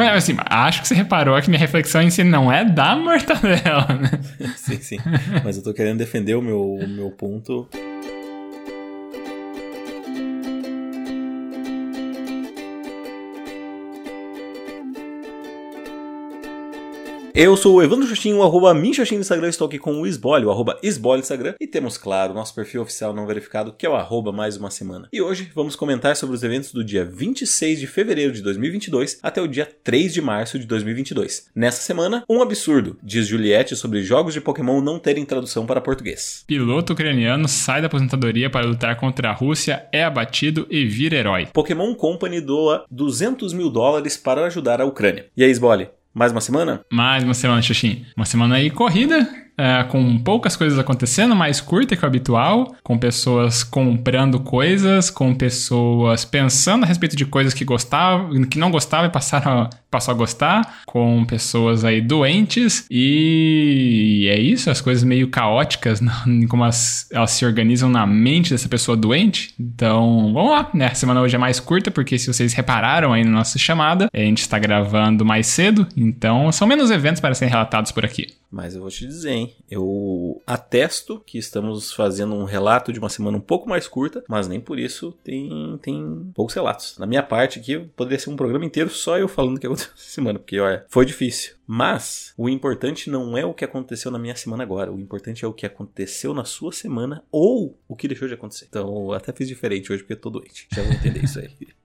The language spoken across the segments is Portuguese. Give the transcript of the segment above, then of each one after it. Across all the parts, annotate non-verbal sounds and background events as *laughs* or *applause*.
Mas assim, acho que você reparou que minha reflexão em si não é da mortadela, né? *laughs* sim, sim. Mas eu tô querendo defender o meu, o meu ponto. Eu sou o Evandro Xuxinho, arroba Minxoxin no Instagram, estou aqui com o Esbole, o arroba Esbole no Instagram, e temos, claro, nosso perfil oficial não verificado, que é o arroba mais uma semana. E hoje vamos comentar sobre os eventos do dia 26 de fevereiro de 2022 até o dia 3 de março de 2022. Nessa semana, um absurdo, diz Juliette sobre jogos de Pokémon não terem tradução para português. Piloto ucraniano sai da aposentadoria para lutar contra a Rússia, é abatido e vira herói. Pokémon Company doa 200 mil dólares para ajudar a Ucrânia. E aí, Esbole, mais uma semana? Mais uma semana, Xuxim. Uma semana aí corrida, é, com poucas coisas acontecendo, mais curta que o habitual, com pessoas comprando coisas, com pessoas pensando a respeito de coisas que gostavam, que não gostavam e passaram a, passou a gostar, com pessoas aí doentes e é isso, as coisas meio caóticas, *laughs* como elas, elas se organizam na mente dessa pessoa doente. Então, vamos lá, né? A semana hoje é mais curta, porque se vocês repararam aí na nossa chamada, a gente está gravando mais cedo, então são menos eventos para serem relatados por aqui. Mas eu vou te dizer, hein? Eu atesto que estamos fazendo um relato de uma semana um pouco mais curta, mas nem por isso tem, tem poucos relatos. Na minha parte aqui, poderia ser um programa inteiro só eu falando o que aconteceu *laughs* essa semana, porque olha, foi difícil. Mas o importante não é o que aconteceu na minha semana agora, o importante é o que aconteceu na sua semana ou o que deixou de acontecer. Então, até fiz diferente hoje porque eu tô doente. Já vou entender isso aí. *laughs*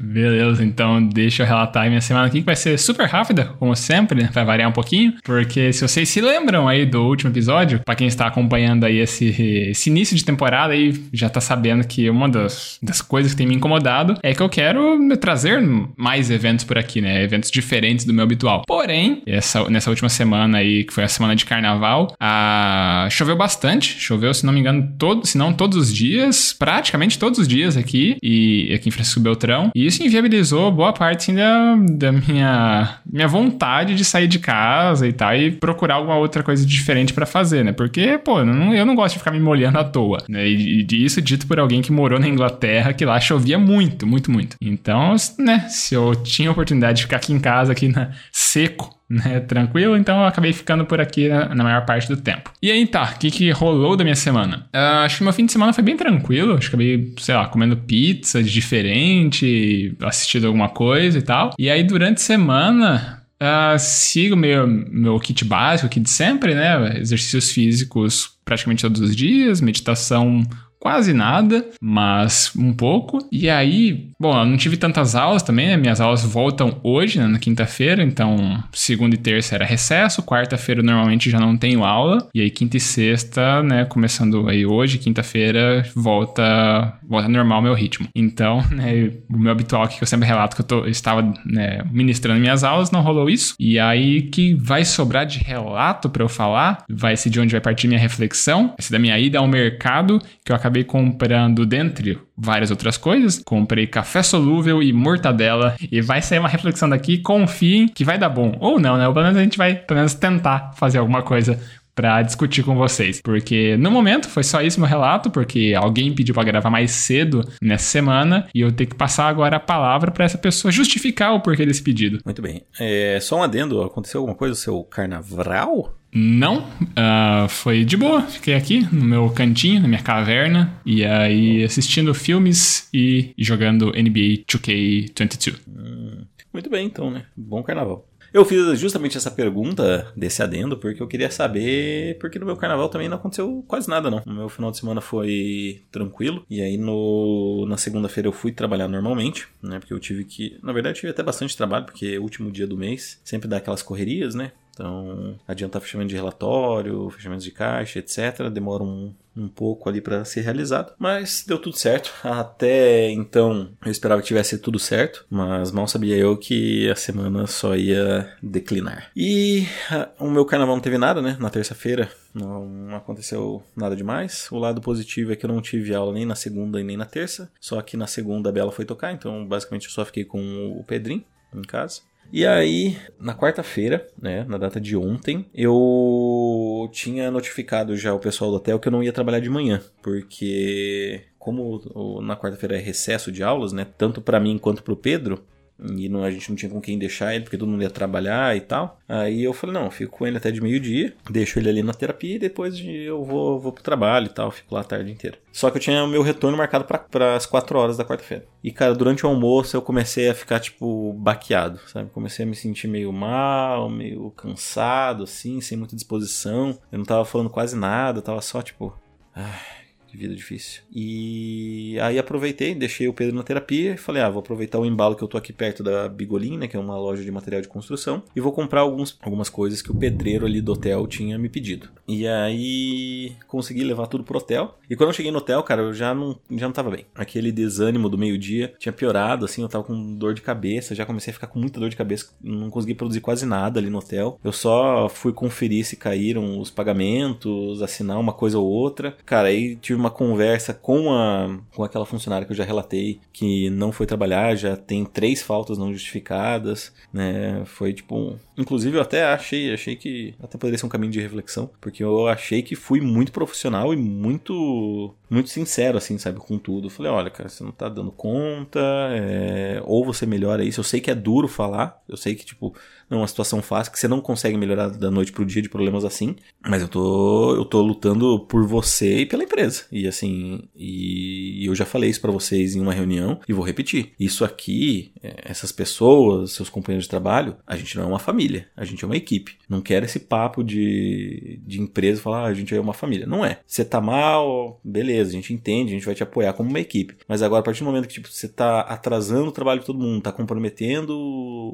Beleza, então deixa eu relatar minha semana aqui, que vai ser super rápida, como sempre, né? vai variar um pouquinho, porque se vocês se lembram aí do último episódio, para quem está acompanhando aí esse, esse início de temporada aí, já tá sabendo que uma das, das coisas que tem me incomodado é que eu quero trazer mais eventos por aqui, né? Eventos diferentes do meu habitual. Porém, essa, nessa última semana aí, que foi a semana de carnaval, a... choveu bastante, choveu, se não me engano, todo, se não todos os dias, praticamente todos os dias aqui, e aqui em Francisco Beltrão E isso inviabilizou boa parte da, da minha, minha vontade de sair de casa e tal, e procurar alguma outra coisa diferente para fazer, né? Porque, pô, não, eu não gosto de ficar me molhando à toa. Né? E, e isso dito por alguém que morou na Inglaterra, que lá chovia muito, muito, muito. Então, né, se eu tinha oportunidade de ficar aqui em casa, aqui na, seco, né, tranquilo, então eu acabei ficando por aqui na, na maior parte do tempo. E aí tá, o que, que rolou da minha semana? Uh, acho que meu fim de semana foi bem tranquilo, acho que acabei, sei lá, comendo pizza de diferente, assistindo alguma coisa e tal. E aí durante a semana, Uh, sigo meu, meu kit básico de sempre, né? Exercícios físicos praticamente todos os dias, meditação quase nada, mas um pouco. E aí, bom, eu não tive tantas aulas também, né? Minhas aulas voltam hoje, né, na quinta-feira, então segunda e terça era recesso, quarta-feira normalmente já não tenho aula, e aí quinta e sexta, né, começando aí hoje, quinta-feira, volta volta normal meu ritmo. Então, *laughs* né, o meu habitual aqui que eu sempre relato que eu, tô, eu estava né, ministrando minhas aulas, não rolou isso. E aí que vai sobrar de relato para eu falar, vai ser de onde vai partir minha reflexão, vai ser da minha ida ao mercado, que eu acabei acabei comprando, dentre várias outras coisas, comprei café solúvel e mortadela. E vai sair uma reflexão daqui, confiem que vai dar bom. Ou não, né? Pelo menos a gente vai, pelo menos, tentar fazer alguma coisa para discutir com vocês. Porque no momento foi só isso meu relato, porque alguém pediu para gravar mais cedo nessa semana e eu tenho que passar agora a palavra para essa pessoa justificar o porquê desse pedido. Muito bem. É, só um adendo, aconteceu alguma coisa no seu carnaval? Não, uh, foi de boa. Fiquei aqui no meu cantinho, na minha caverna, e aí assistindo filmes e jogando NBA 2K22. Hum, muito bem, então, né? Bom carnaval. Eu fiz justamente essa pergunta desse adendo porque eu queria saber, porque no meu carnaval também não aconteceu quase nada não. O meu final de semana foi tranquilo e aí no na segunda-feira eu fui trabalhar normalmente, né? Porque eu tive que, na verdade, eu tive até bastante trabalho porque é o último dia do mês sempre dá aquelas correrias, né? Então, adiantar fechamento de relatório, fechamento de caixa, etc. Demora um, um pouco ali para ser realizado, mas deu tudo certo. *laughs* Até então eu esperava que tivesse tudo certo, mas mal sabia eu que a semana só ia declinar. E uh, o meu carnaval não teve nada, né? Na terça-feira não aconteceu nada demais. O lado positivo é que eu não tive aula nem na segunda e nem na terça, só que na segunda a Bela foi tocar, então basicamente eu só fiquei com o Pedrinho em casa. E aí, na quarta-feira, né, na data de ontem, eu tinha notificado já o pessoal do hotel que eu não ia trabalhar de manhã, porque como na quarta-feira é recesso de aulas, né, tanto para mim quanto para o Pedro, e não, a gente não tinha com quem deixar ele, porque todo mundo ia trabalhar e tal. Aí eu falei, não, fico com ele até de meio-dia, deixo ele ali na terapia e depois eu vou, vou pro trabalho e tal, fico lá a tarde inteira. Só que eu tinha o meu retorno marcado para as 4 horas da quarta-feira. E, cara, durante o almoço eu comecei a ficar, tipo, baqueado, sabe? Comecei a me sentir meio mal, meio cansado, assim, sem muita disposição. Eu não tava falando quase nada, tava só, tipo. Ai de vida difícil. E aí aproveitei, deixei o Pedro na terapia e falei: ah, vou aproveitar o embalo que eu tô aqui perto da Bigolin, né, que é uma loja de material de construção, e vou comprar alguns, algumas coisas que o pedreiro ali do hotel tinha me pedido. E aí consegui levar tudo pro hotel. E quando eu cheguei no hotel, cara, eu já não, já não tava bem. Aquele desânimo do meio-dia tinha piorado, assim, eu tava com dor de cabeça, já comecei a ficar com muita dor de cabeça, não consegui produzir quase nada ali no hotel. Eu só fui conferir se caíram os pagamentos, assinar uma coisa ou outra. Cara, aí tive uma conversa com, a, com aquela funcionária que eu já relatei, que não foi trabalhar, já tem três faltas não justificadas, né? Foi tipo. Inclusive, eu até achei, achei que até poderia ser um caminho de reflexão, porque eu achei que fui muito profissional e muito muito sincero, assim, sabe, com tudo. falei, olha, cara, você não tá dando conta, é... ou você melhora isso. Eu sei que é duro falar, eu sei que, tipo, não é uma situação fácil, que você não consegue melhorar da noite pro dia de problemas assim, mas eu tô, eu tô lutando por você e pela empresa. E assim, e eu já falei isso para vocês em uma reunião e vou repetir. Isso aqui, é, essas pessoas, seus companheiros de trabalho, a gente não é uma família, a gente é uma equipe. Não quero esse papo de, de empresa falar, ah, a gente é uma família. Não é. Você tá mal, beleza, a gente entende, a gente vai te apoiar como uma equipe. Mas agora, a partir do momento que tipo, você tá atrasando o trabalho de todo mundo, tá comprometendo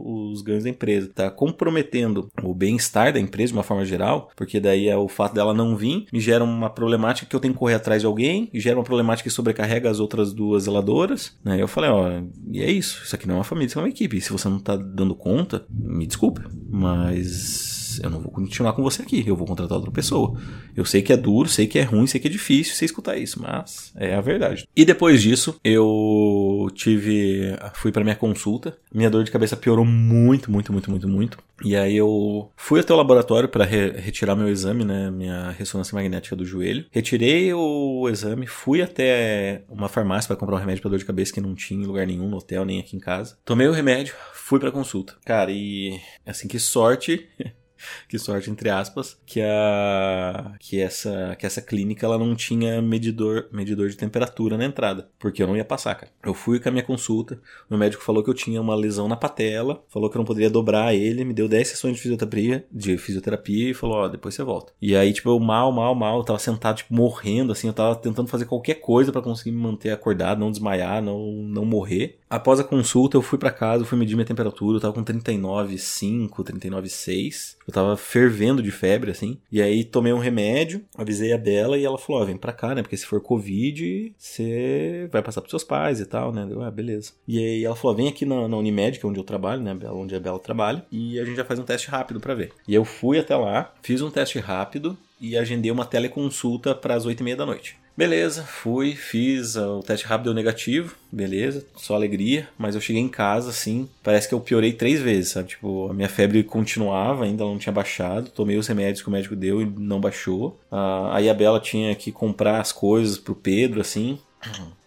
os ganhos da empresa, tá comprometendo o bem-estar da empresa de uma forma geral, porque daí é o fato dela não vir, me gera uma problemática que eu tenho que correr atrás de alguém, e gera uma problemática que sobrecarrega as outras duas zeladoras, né? Eu falei, ó, e é isso, isso aqui não é uma família, isso é uma equipe. Se você não tá dando conta, me desculpe, mas eu não vou continuar com você aqui, eu vou contratar outra pessoa. Eu sei que é duro, sei que é ruim, sei que é difícil você escutar isso, mas é a verdade. E depois disso, eu tive. fui para minha consulta. Minha dor de cabeça piorou muito, muito, muito, muito, muito. E aí eu fui até o laboratório para re retirar meu exame, né? Minha ressonância magnética do joelho. Retirei o exame, fui até uma farmácia para comprar um remédio para dor de cabeça que não tinha em lugar nenhum, no hotel, nem aqui em casa. Tomei o remédio, fui pra consulta. Cara, e assim, que sorte *laughs* que sorte entre aspas, que a que essa que essa clínica ela não tinha medidor medidor de temperatura na entrada, porque eu não ia passar, cara. Eu fui com a minha consulta, o médico falou que eu tinha uma lesão na patela, falou que eu não poderia dobrar ele, me deu 10 sessões de fisioterapia, de fisioterapia e falou, ó, oh, depois você volta. E aí, tipo, eu mal, mal, mal, eu tava sentado tipo morrendo assim, eu tava tentando fazer qualquer coisa para conseguir me manter acordado, não desmaiar, não não morrer. Após a consulta, eu fui para casa, fui medir minha temperatura, eu tava com 39,5, 39,6. Eu tava fervendo de febre, assim. E aí tomei um remédio, avisei a Bela e ela falou: Ó, vem pra cá, né? Porque se for Covid, você vai passar pros seus pais e tal, né? Eu, ah, beleza. E aí ela falou: vem aqui na, na Unimed, que é onde eu trabalho, né? Onde a Bela trabalha, e a gente já faz um teste rápido para ver. E eu fui até lá, fiz um teste rápido e agendei uma teleconsulta para as 8 e meia da noite. Beleza, fui, fiz o teste rápido deu negativo, beleza, só alegria, mas eu cheguei em casa assim, parece que eu piorei três vezes, sabe? Tipo, a minha febre continuava, ainda não tinha baixado, tomei os remédios que o médico deu e não baixou. Ah, aí a Bela tinha que comprar as coisas pro Pedro, assim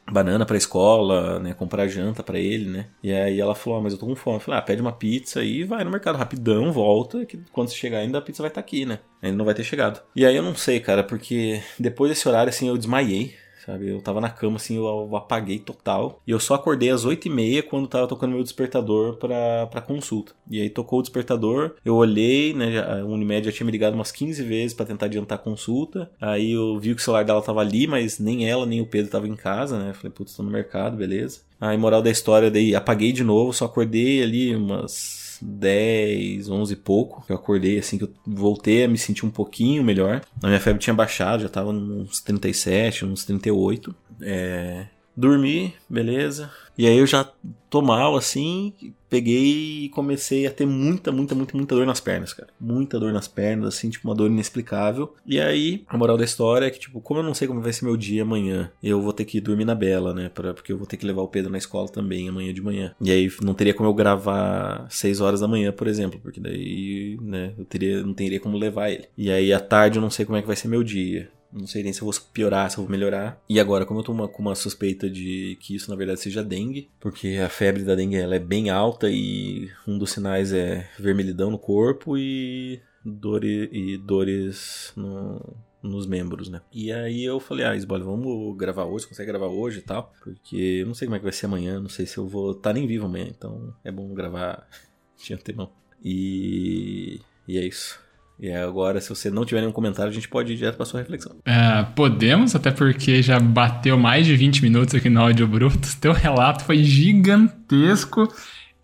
banana pra escola, né? Comprar janta para ele, né? E aí ela falou, ah, mas eu tô com fome. Eu falei, ah, pede uma pizza e vai no mercado rapidão, volta, que quando você chegar ainda a pizza vai estar tá aqui, né? Ainda não vai ter chegado. E aí eu não sei, cara, porque depois desse horário, assim, eu desmaiei sabe? Eu tava na cama, assim, eu apaguei total. E eu só acordei às 8h30 quando tava tocando meu despertador pra, pra consulta. E aí tocou o despertador, eu olhei, né? A Unimed já tinha me ligado umas 15 vezes para tentar adiantar a consulta. Aí eu vi que o celular dela tava ali, mas nem ela nem o Pedro tava em casa, né? Falei, putz, tô no mercado, beleza. Aí, moral da história, daí apaguei de novo, só acordei ali umas 10, 11 e pouco, eu acordei assim, que eu voltei a me sentir um pouquinho melhor. A minha febre tinha baixado, já tava uns 37, uns 38. É... Dormi, beleza. E aí eu já tô mal, assim, peguei e comecei a ter muita, muita, muita, muita dor nas pernas, cara. Muita dor nas pernas, assim, tipo, uma dor inexplicável. E aí, a moral da história é que, tipo, como eu não sei como vai ser meu dia amanhã, eu vou ter que dormir na Bela, né? Pra, porque eu vou ter que levar o Pedro na escola também amanhã de manhã. E aí não teria como eu gravar 6 horas da manhã, por exemplo, porque daí, né, eu teria, não teria como levar ele. E aí à tarde eu não sei como é que vai ser meu dia. Não sei nem se eu vou piorar, se eu vou melhorar. E agora, como eu tô uma, com uma suspeita de que isso na verdade seja dengue, porque a febre da dengue ela é bem alta e um dos sinais é vermelhidão no corpo e, dores e dores no, nos membros, né? E aí eu falei, ah, Isbola, vamos gravar hoje, consegue gravar hoje e tal? Porque eu não sei como é que vai ser amanhã, não sei se eu vou estar tá nem vivo amanhã, então é bom gravar *laughs* de antemão. E, e é isso. E agora, se você não tiver nenhum comentário, a gente pode ir direto para sua reflexão. É, podemos, até porque já bateu mais de 20 minutos aqui no áudio bruto. Teu relato foi gigantesco.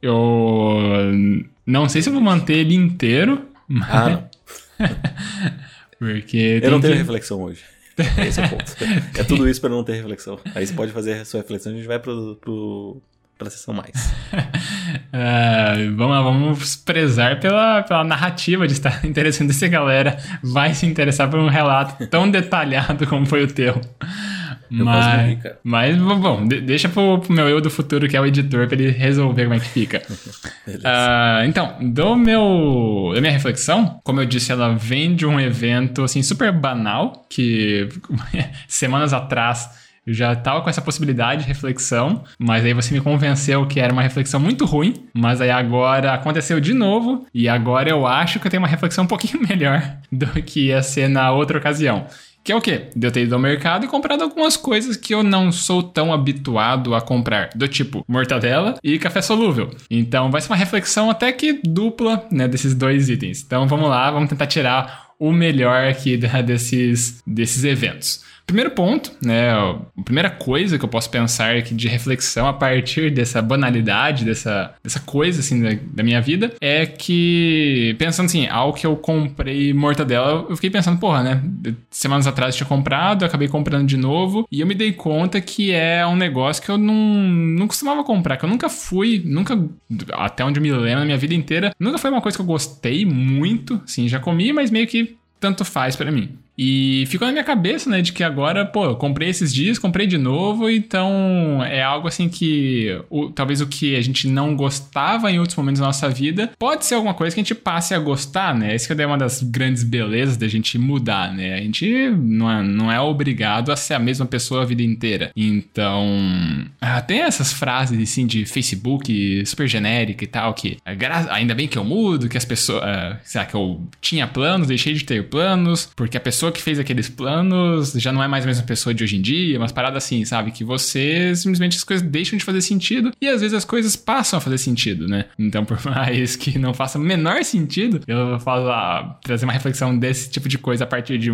Eu não sei se eu vou manter ele inteiro, mas... Ah, não. *laughs* porque eu não tenho que... reflexão hoje. Esse é o ponto. *laughs* é tudo isso para não ter reflexão. Aí você pode fazer a sua reflexão a gente vai pro, pro pela sessão mais. uh, *laughs* vamos lá, vamos prezar pela, pela narrativa de estar *laughs* interessante se a galera vai se interessar por um relato tão detalhado como foi o teu. Eu mas, mas, bom, deixa pro, pro, meu eu do futuro, que é o editor, pra ele resolver como é que fica. *laughs* uh, então, do meu, da minha reflexão, como eu disse, ela vem de um evento, assim, super banal, que semanas atrás eu já estava com essa possibilidade de reflexão, mas aí você me convenceu que era uma reflexão muito ruim, mas aí agora aconteceu de novo e agora eu acho que eu tenho uma reflexão um pouquinho *laughs* melhor do que ia ser na outra ocasião. Que é o quê? De eu ter ido ao mercado e comprado algumas coisas que eu não sou tão habituado a comprar. Do tipo mortadela e café solúvel. Então vai ser uma reflexão até que dupla, né, desses dois itens. Então vamos lá, vamos tentar tirar o melhor aqui *laughs* desses, desses eventos. Primeiro ponto, né, a primeira coisa que eu posso pensar aqui de reflexão a partir dessa banalidade, dessa, dessa coisa assim da, da minha vida, é que, pensando assim, ao que eu comprei mortadela, eu fiquei pensando, porra, né, semanas atrás eu tinha comprado, acabei comprando de novo, e eu me dei conta que é um negócio que eu não, não costumava comprar, que eu nunca fui, nunca, até onde eu me lembro na minha vida inteira, nunca foi uma coisa que eu gostei muito, assim, já comi, mas meio que tanto faz para mim. E ficou na minha cabeça, né, de que agora, pô, eu comprei esses dias, comprei de novo, então é algo assim que o, talvez o que a gente não gostava em outros momentos da nossa vida pode ser alguma coisa que a gente passe a gostar, né? Esse que é uma das grandes belezas da gente mudar, né? A gente não é, não é obrigado a ser a mesma pessoa a vida inteira. Então, ah, tem essas frases assim de Facebook super genérica e tal, que é ainda bem que eu mudo, que as pessoas, uh, sei que eu tinha planos, deixei de ter planos, porque a pessoa pessoa que fez aqueles planos já não é mais a mesma pessoa de hoje em dia, umas paradas assim, sabe? Que você simplesmente as coisas deixam de fazer sentido e às vezes as coisas passam a fazer sentido, né? Então, por *laughs* mais que não faça menor sentido, eu falo, ah, trazer uma reflexão desse tipo de coisa a partir de,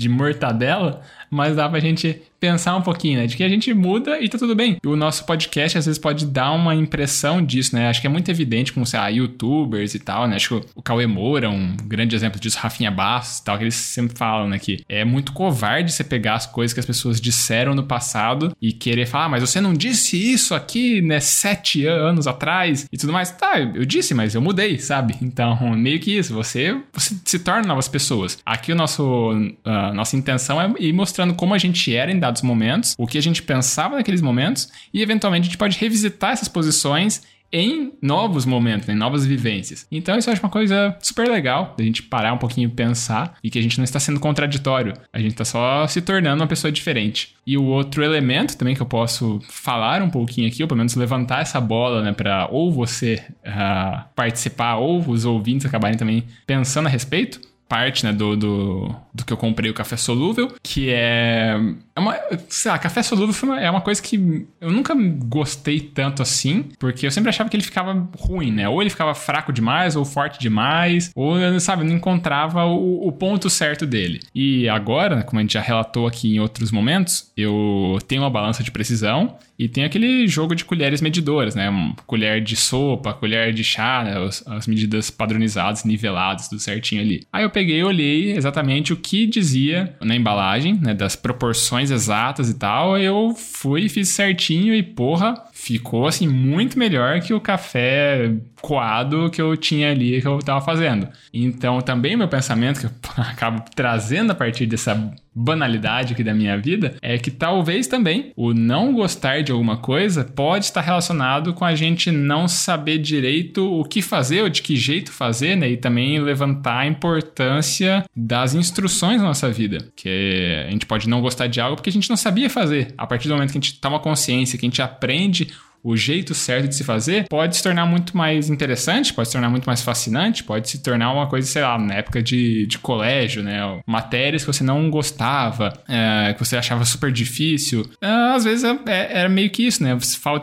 de mortadela, mas dá pra gente pensar um pouquinho, né? De que a gente muda e tá tudo bem. O nosso podcast às vezes pode dar uma impressão disso, né? Acho que é muito evidente com, sei lá, youtubers e tal, né? Acho que o Cauê Moura é um grande exemplo disso, Rafinha Bastos e tal, que eles sempre falam, né? Que é muito covarde você pegar as coisas que as pessoas disseram no passado e querer falar, ah, mas você não disse isso aqui, né? Sete anos atrás e tudo mais. Tá, eu disse, mas eu mudei, sabe? Então, meio que isso, você, você se torna novas pessoas. Aqui o nosso, uh, nossa intenção é ir mostrando como a gente era em dados momentos, o que a gente pensava naqueles momentos, e eventualmente a gente pode revisitar essas posições em novos momentos, em novas vivências. Então isso eu acho uma coisa super legal, da gente parar um pouquinho e pensar e que a gente não está sendo contraditório, a gente está só se tornando uma pessoa diferente. E o outro elemento também que eu posso falar um pouquinho aqui, ou pelo menos levantar essa bola, né, para ou você uh, participar ou os ouvintes acabarem também pensando a respeito, parte, né, do, do, do, que eu comprei o café solúvel, que é, é uma, sei lá, café solúvel é uma coisa que eu nunca gostei tanto assim, porque eu sempre achava que ele ficava ruim, né, ou ele ficava fraco demais, ou forte demais, ou, sabe, não encontrava o, o ponto certo dele. E agora, como a gente já relatou aqui em outros momentos, eu tenho uma balança de precisão e tem aquele jogo de colheres medidoras, né? Colher de sopa, colher de chá, né? as, as medidas padronizadas, niveladas, tudo certinho ali. Aí eu peguei e olhei exatamente o que dizia na embalagem, né? Das proporções exatas e tal. Eu fui, fiz certinho e, porra, ficou assim muito melhor que o café coado que eu tinha ali que eu estava fazendo. Então, também meu pensamento que eu *laughs* acabo trazendo a partir dessa banalidade aqui da minha vida é que talvez também o não gostar de alguma coisa pode estar relacionado com a gente não saber direito o que fazer ou de que jeito fazer, né? E também levantar a importância das instruções na nossa vida. Que a gente pode não gostar de algo porque a gente não sabia fazer. A partir do momento que a gente toma consciência, que a gente aprende o jeito certo de se fazer, pode se tornar muito mais interessante, pode se tornar muito mais fascinante, pode se tornar uma coisa, sei lá, na época de, de colégio, né? Matérias que você não gostava, é, que você achava super difícil. É, às vezes é, é era meio que isso, né?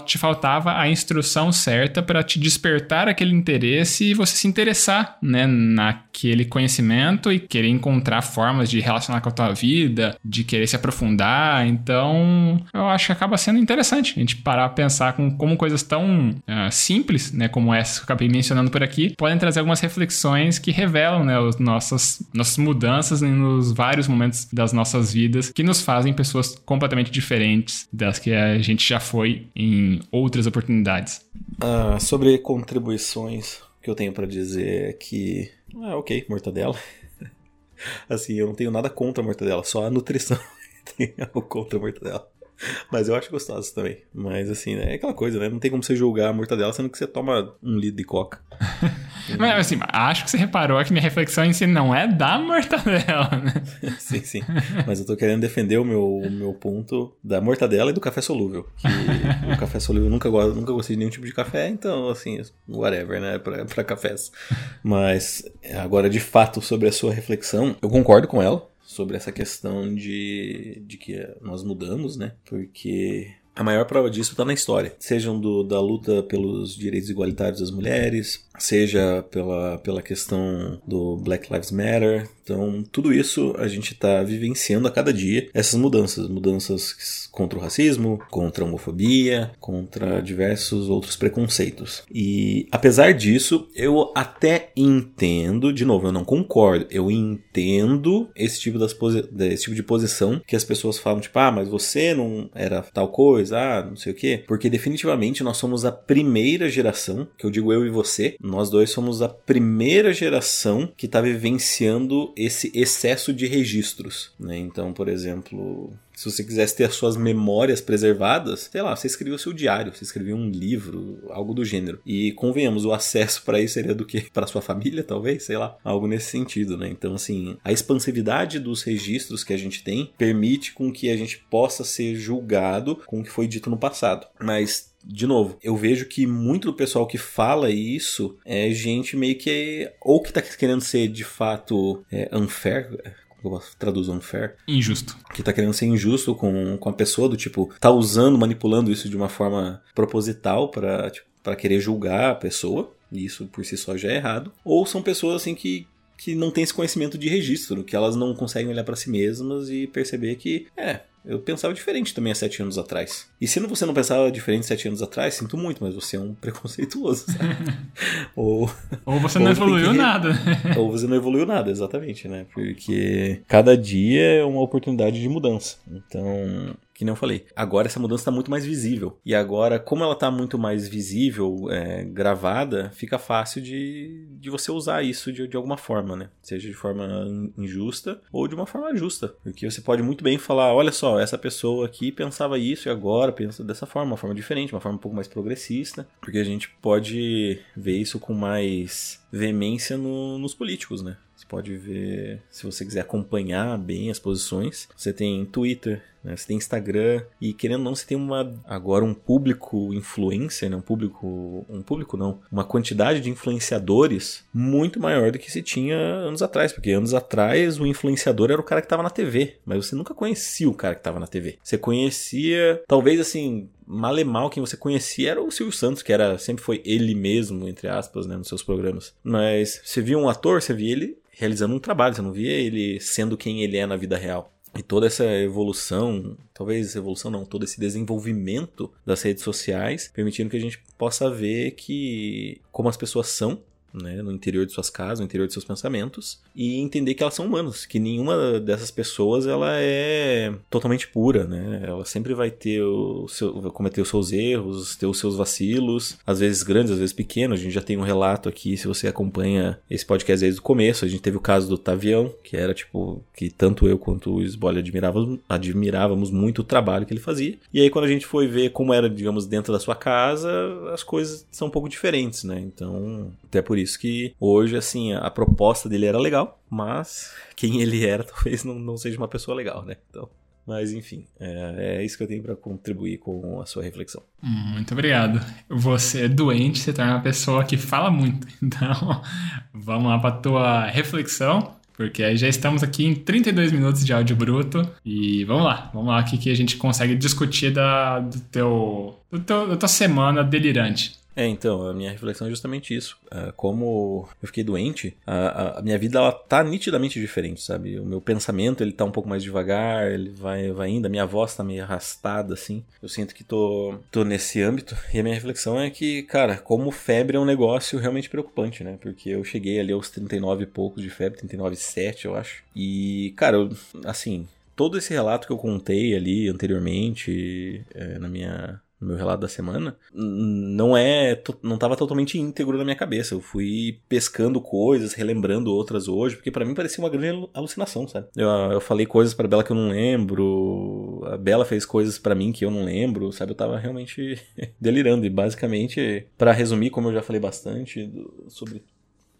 Te faltava a instrução certa para te despertar aquele interesse e você se interessar, né? Naquele conhecimento e querer encontrar formas de relacionar com a tua vida, de querer se aprofundar. Então, eu acho que acaba sendo interessante a gente parar a pensar com como coisas tão uh, simples, né, como essa que eu acabei mencionando por aqui, podem trazer algumas reflexões que revelam, né, as nossas, nossas mudanças nos vários momentos das nossas vidas que nos fazem pessoas completamente diferentes das que a gente já foi em outras oportunidades. Ah, sobre contribuições, o que eu tenho para dizer é que, ah, ok, mortadela. *laughs* assim, eu não tenho nada contra a mortadela, só a nutrição *laughs* tem algo contra a mortadela. *laughs* Mas eu acho gostoso também. Mas assim, né, é aquela coisa, né? Não tem como você julgar a mortadela sendo que você toma um litro de coca. *laughs* Mas assim, acho que você reparou que minha reflexão em si não é da mortadela, né? *laughs* sim, sim. Mas eu tô querendo defender o meu, o meu ponto da mortadela e do café solúvel. Que o café solúvel eu nunca, nunca gostei de nenhum tipo de café, então, assim, whatever, né? Pra, pra cafés. Mas agora, de fato, sobre a sua reflexão, eu concordo com ela sobre essa questão de, de que nós mudamos, né? Porque a maior prova disso está na história, sejam do, da luta pelos direitos igualitários das mulheres, seja pela, pela questão do Black Lives Matter. Então, tudo isso a gente está vivenciando a cada dia, essas mudanças, mudanças contra o racismo, contra a homofobia, contra diversos outros preconceitos. E apesar disso, eu até entendo, de novo, eu não concordo, eu entendo esse tipo, das esse tipo de posição que as pessoas falam, tipo, ah, mas você não era tal coisa, ah, não sei o quê, porque definitivamente nós somos a primeira geração, que eu digo eu e você, nós dois somos a primeira geração que está vivenciando esse excesso de registros. Né? Então, por exemplo, se você quisesse ter as suas memórias preservadas, sei lá, você escrevia o seu diário, você escrevia um livro, algo do gênero. E convenhamos, o acesso para isso seria do que? *laughs* Para sua família, talvez, sei lá, algo nesse sentido, né? Então, assim, a expansividade dos registros que a gente tem permite com que a gente possa ser julgado com o que foi dito no passado. Mas de novo, eu vejo que muito do pessoal que fala isso é gente meio que. ou que tá querendo ser de fato é, unfair. Como eu traduzo unfair? Injusto. Que tá querendo ser injusto com, com a pessoa, do tipo, tá usando, manipulando isso de uma forma proposital para tipo, pra querer julgar a pessoa. E isso por si só já é errado. Ou são pessoas assim que que não têm esse conhecimento de registro, que elas não conseguem olhar para si mesmas e perceber que, é, eu pensava diferente também há sete anos atrás. E se você não pensava diferente sete anos atrás, sinto muito, mas você é um *laughs* preconceituoso, sabe? *laughs* ou, ou você não ou evoluiu que... nada. *laughs* ou você não evoluiu nada, exatamente, né? Porque cada dia é uma oportunidade de mudança. Então, que eu falei. Agora essa mudança está muito mais visível. E agora, como ela está muito mais visível, é, gravada, fica fácil de, de você usar isso de, de alguma forma, né? Seja de forma injusta ou de uma forma justa. Porque você pode muito bem falar: olha só, essa pessoa aqui pensava isso e agora pensa dessa forma, uma forma diferente, uma forma um pouco mais progressista. Porque a gente pode ver isso com mais veemência no, nos políticos, né? Você pode ver, se você quiser acompanhar bem as posições, você tem Twitter, né? Você tem Instagram e querendo ou não, você tem uma agora um público influencer, né? um público, um público não, uma quantidade de influenciadores muito maior do que se tinha anos atrás, porque anos atrás o influenciador era o cara que estava na TV, mas você nunca conhecia o cara que estava na TV. Você conhecia, talvez assim, mal e mal quem você conhecia era o Silvio Santos, que era sempre foi ele mesmo, entre aspas, né, nos seus programas. Mas você via um ator, você via ele realizando um trabalho, você não via ele sendo quem ele é na vida real. E toda essa evolução, talvez evolução não, todo esse desenvolvimento das redes sociais, permitindo que a gente possa ver que como as pessoas são né, no interior de suas casas, no interior de seus pensamentos, e entender que elas são humanas, que nenhuma dessas pessoas ela é totalmente pura, né? Ela sempre vai ter o seu, vai cometer os seus erros, ter os seus vacilos, às vezes grandes, às vezes pequenos. A gente já tem um relato aqui, se você acompanha esse podcast desde o começo, a gente teve o caso do Tavião, que era tipo que tanto eu quanto o Sbolly admirávamos, admirávamos muito o trabalho que ele fazia. E aí quando a gente foi ver como era, digamos, dentro da sua casa, as coisas são um pouco diferentes, né? Então, até por isso que hoje, assim, a proposta dele era legal, mas quem *laughs* ele era talvez não, não seja uma pessoa legal, né? Então. Mas enfim, é, é isso que eu tenho para contribuir com a sua reflexão. Muito obrigado. Você é doente, você torna uma pessoa que fala muito. *laughs* Então, vamos lá para tua reflexão. Porque já estamos aqui em 32 minutos de áudio bruto. E vamos lá, vamos lá, o que a gente consegue discutir da, do teu, do teu, da tua semana delirante. É, então, a minha reflexão é justamente isso. Uh, como eu fiquei doente, a, a, minha vida ela tá nitidamente diferente, sabe? O meu pensamento ele tá um pouco mais devagar, ele vai, vai indo, a minha voz tá meio arrastada, assim. Eu sinto que tô, tô nesse âmbito. E a minha reflexão é que, cara, como febre é um negócio realmente preocupante, né? Porque eu cheguei ali aos 39 e poucos de febre, 39,7 eu acho. E, cara, eu, assim, todo esse relato que eu contei ali anteriormente, é, na minha no meu relato da semana, não é não estava totalmente íntegro na minha cabeça. Eu fui pescando coisas, relembrando outras hoje, porque para mim parecia uma grande alucinação, sabe? Eu, eu falei coisas para Bela que eu não lembro, a Bela fez coisas para mim que eu não lembro, sabe? Eu tava realmente *laughs* delirando e basicamente, para resumir, como eu já falei bastante sobre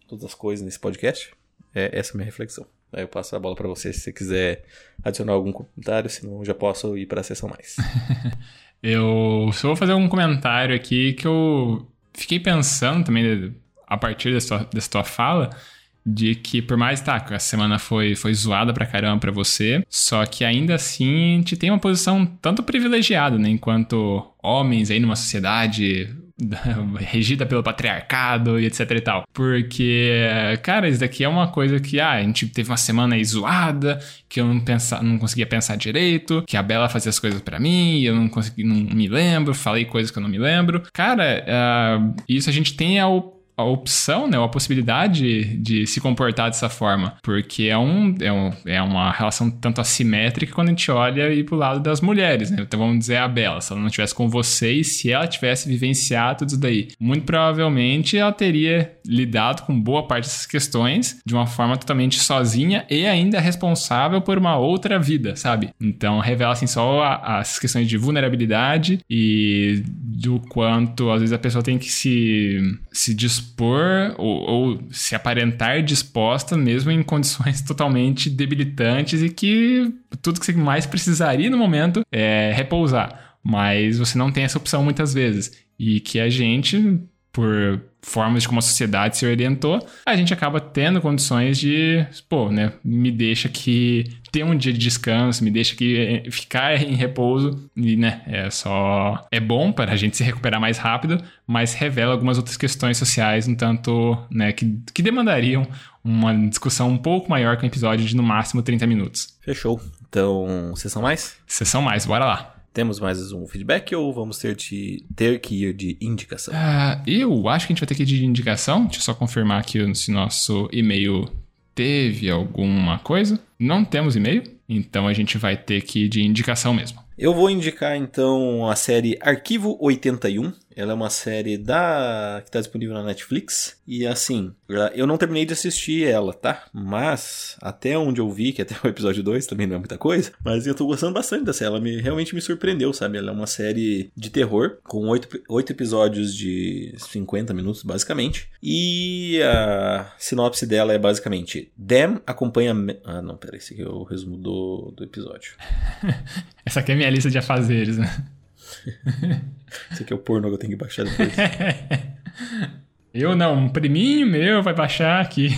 todas as coisas nesse podcast, é essa minha reflexão. Aí eu passo a bola para você se você quiser adicionar algum comentário, senão eu já posso ir para a sessão mais. *laughs* Eu só vou fazer um comentário aqui que eu fiquei pensando também a partir dessa tua, dessa tua fala de que por mais tá, a semana foi, foi zoada pra caramba pra você, só que ainda assim a gente tem uma posição tanto privilegiada, né, enquanto homens aí numa sociedade *laughs* regida pelo patriarcado e etc e tal. Porque, cara, isso daqui é uma coisa que, ah, a gente teve uma semana aí zoada, que eu não, pensa, não conseguia pensar direito, que a Bela fazia as coisas para mim, eu não consegui, não me lembro, falei coisas que eu não me lembro. Cara, uh, isso a gente tem a a opção, né, a possibilidade de se comportar dessa forma, porque é, um, é, um, é uma relação tanto assimétrica quando a gente olha e pro lado das mulheres, né? Então vamos dizer a Bela, se ela não estivesse com vocês, se ela tivesse vivenciado tudo isso daí, muito provavelmente ela teria lidado com boa parte dessas questões de uma forma totalmente sozinha e ainda responsável por uma outra vida, sabe? Então revela assim só a, as questões de vulnerabilidade e do quanto às vezes a pessoa tem que se, se dispor dispor ou, ou, se aparentar disposta mesmo em condições *laughs* totalmente debilitantes e que tudo que você mais precisaria no momento é repousar. Mas você não tem essa opção muitas vezes. E que a gente, por formas de como a sociedade se orientou, a gente acaba tendo condições de, pô, né, me deixa que ter um dia de descanso, me deixa que eh, ficar em repouso e, né, é só é bom para a gente se recuperar mais rápido, mas revela algumas outras questões sociais um tanto, né, que, que demandariam uma discussão um pouco maior que um episódio de no máximo 30 minutos. Fechou. Então, sessão mais? Sessão mais, bora lá. Temos mais um feedback ou vamos ter, de, ter que ir de indicação? Uh, eu acho que a gente vai ter que ir de indicação. Deixa eu só confirmar aqui se nosso e-mail teve alguma coisa. Não temos e-mail, então a gente vai ter que ir de indicação mesmo. Eu vou indicar então a série Arquivo 81. Ela é uma série da que está disponível na Netflix. E assim, eu não terminei de assistir ela, tá? Mas até onde eu vi, que até *laughs* o episódio 2 também não é muita coisa, mas eu tô gostando bastante dessa. Ela me, realmente me surpreendeu, sabe? Ela é uma série de terror, com oito, episódios de 50 minutos, basicamente. E a sinopse dela é basicamente: Dem acompanha. Ah, não, pera, esse aqui é o resumo do, do episódio. *laughs* Essa aqui é a minha lista de afazeres, né? *laughs* Esse aqui é o porno que eu tenho que baixar depois. *laughs* Eu não, um priminho meu vai baixar aqui.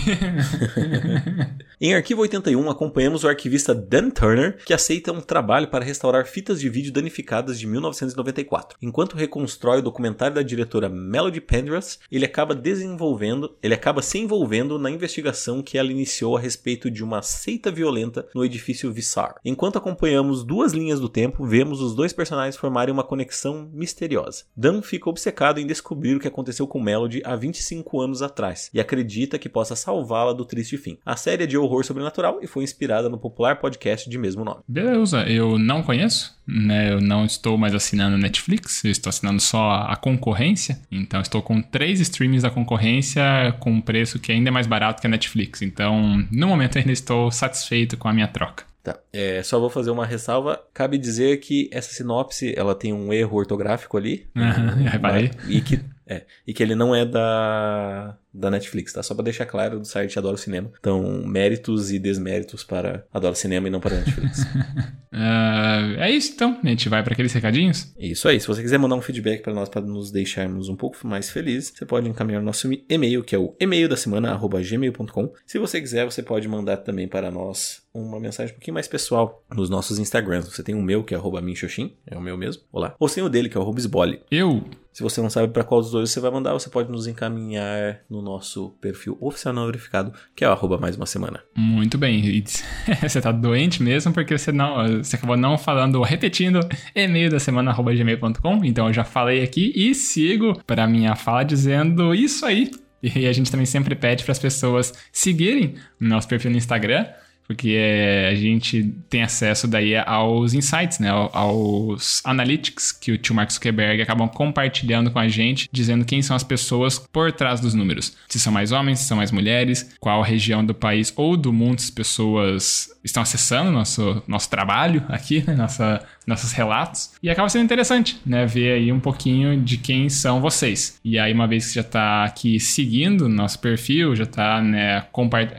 *laughs* em Arquivo 81, acompanhamos o arquivista Dan Turner, que aceita um trabalho para restaurar fitas de vídeo danificadas de 1994. Enquanto reconstrói o documentário da diretora Melody Pendergrass, ele acaba desenvolvendo, ele acaba se envolvendo na investigação que ela iniciou a respeito de uma seita violenta no edifício Vissar. Enquanto acompanhamos duas linhas do tempo, vemos os dois personagens formarem uma conexão misteriosa. Dan fica obcecado em descobrir o que aconteceu com Melody há 25 anos atrás e acredita que possa salvá-la do triste fim. A série é de horror sobrenatural e foi inspirada no popular podcast de mesmo nome. Beleza, eu não conheço, né? Eu não estou mais assinando Netflix, eu estou assinando só a concorrência. Então estou com três streams da concorrência com um preço que ainda é mais barato que a Netflix. Então, no momento *laughs* ainda estou satisfeito com a minha troca. Tá. É, só vou fazer uma ressalva. Cabe dizer que essa sinopse ela tem um erro ortográfico ali. Uhum, reparei. *laughs* E que, é, e que ele não é da, da Netflix, tá? Só pra deixar claro do site Adoro Cinema. Então, méritos e desméritos para Adoro Cinema e não para Netflix. uh, *laughs* é isso então. A gente vai para aqueles recadinhos? Isso aí. Se você quiser mandar um feedback para nós, para nos deixarmos um pouco mais felizes, você pode encaminhar nosso e-mail, que é o e-mail da semana, gmail.com. Se você quiser, você pode mandar também para nós uma mensagem um pouquinho mais pessoal nos nossos Instagrams. Você tem o meu, que é arroba minxoxin, é o meu mesmo. Olá. Ou tem o dele, que é o arroba Eu se você não sabe para qual dos dois você vai mandar, você pode nos encaminhar no nosso perfil oficial não verificado, que é o arroba mais uma semana. Muito bem. *laughs* você tá doente mesmo porque você não. Você acabou não falando, repetindo e-mail da semana arroba gmail.com. Então eu já falei aqui e sigo para minha fala dizendo isso aí. E a gente também sempre pede para as pessoas seguirem o nosso perfil no Instagram porque é, a gente tem acesso daí aos insights, né, aos analytics que o tio Mark Zuckerberg acabam compartilhando com a gente, dizendo quem são as pessoas por trás dos números. Se são mais homens, se são mais mulheres, qual região do país ou do mundo as pessoas estão acessando nosso, nosso trabalho aqui, né, nossa, nossos relatos. E acaba sendo interessante, né, ver aí um pouquinho de quem são vocês. E aí, uma vez que já está aqui seguindo nosso perfil, já está né,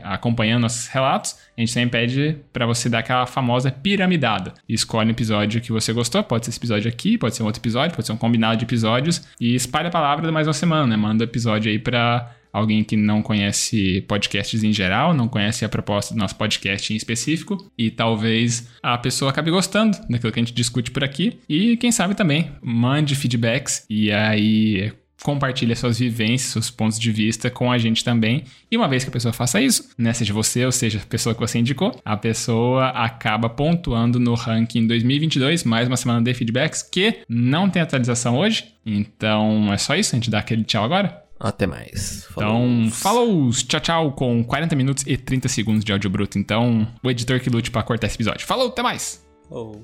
acompanhando nossos relatos, a gente também pede para você dar aquela famosa piramidada. Escolhe um episódio que você gostou, pode ser esse episódio aqui, pode ser um outro episódio, pode ser um combinado de episódios, e espalha a palavra mais uma semana, né? Manda episódio aí para alguém que não conhece podcasts em geral, não conhece a proposta do nosso podcast em específico, e talvez a pessoa acabe gostando daquilo que a gente discute por aqui. E quem sabe também mande feedbacks e aí compartilha suas vivências, seus pontos de vista com a gente também. E uma vez que a pessoa faça isso, né, seja você ou seja a pessoa que você indicou, a pessoa acaba pontuando no ranking 2022, mais uma semana de feedbacks que não tem atualização hoje. Então é só isso, a gente dá aquele tchau agora. Até mais. Falou. Então, falou! Tchau, tchau, com 40 minutos e 30 segundos de áudio bruto. Então, o editor que lute para cortar esse episódio. Falou, até mais! Oh.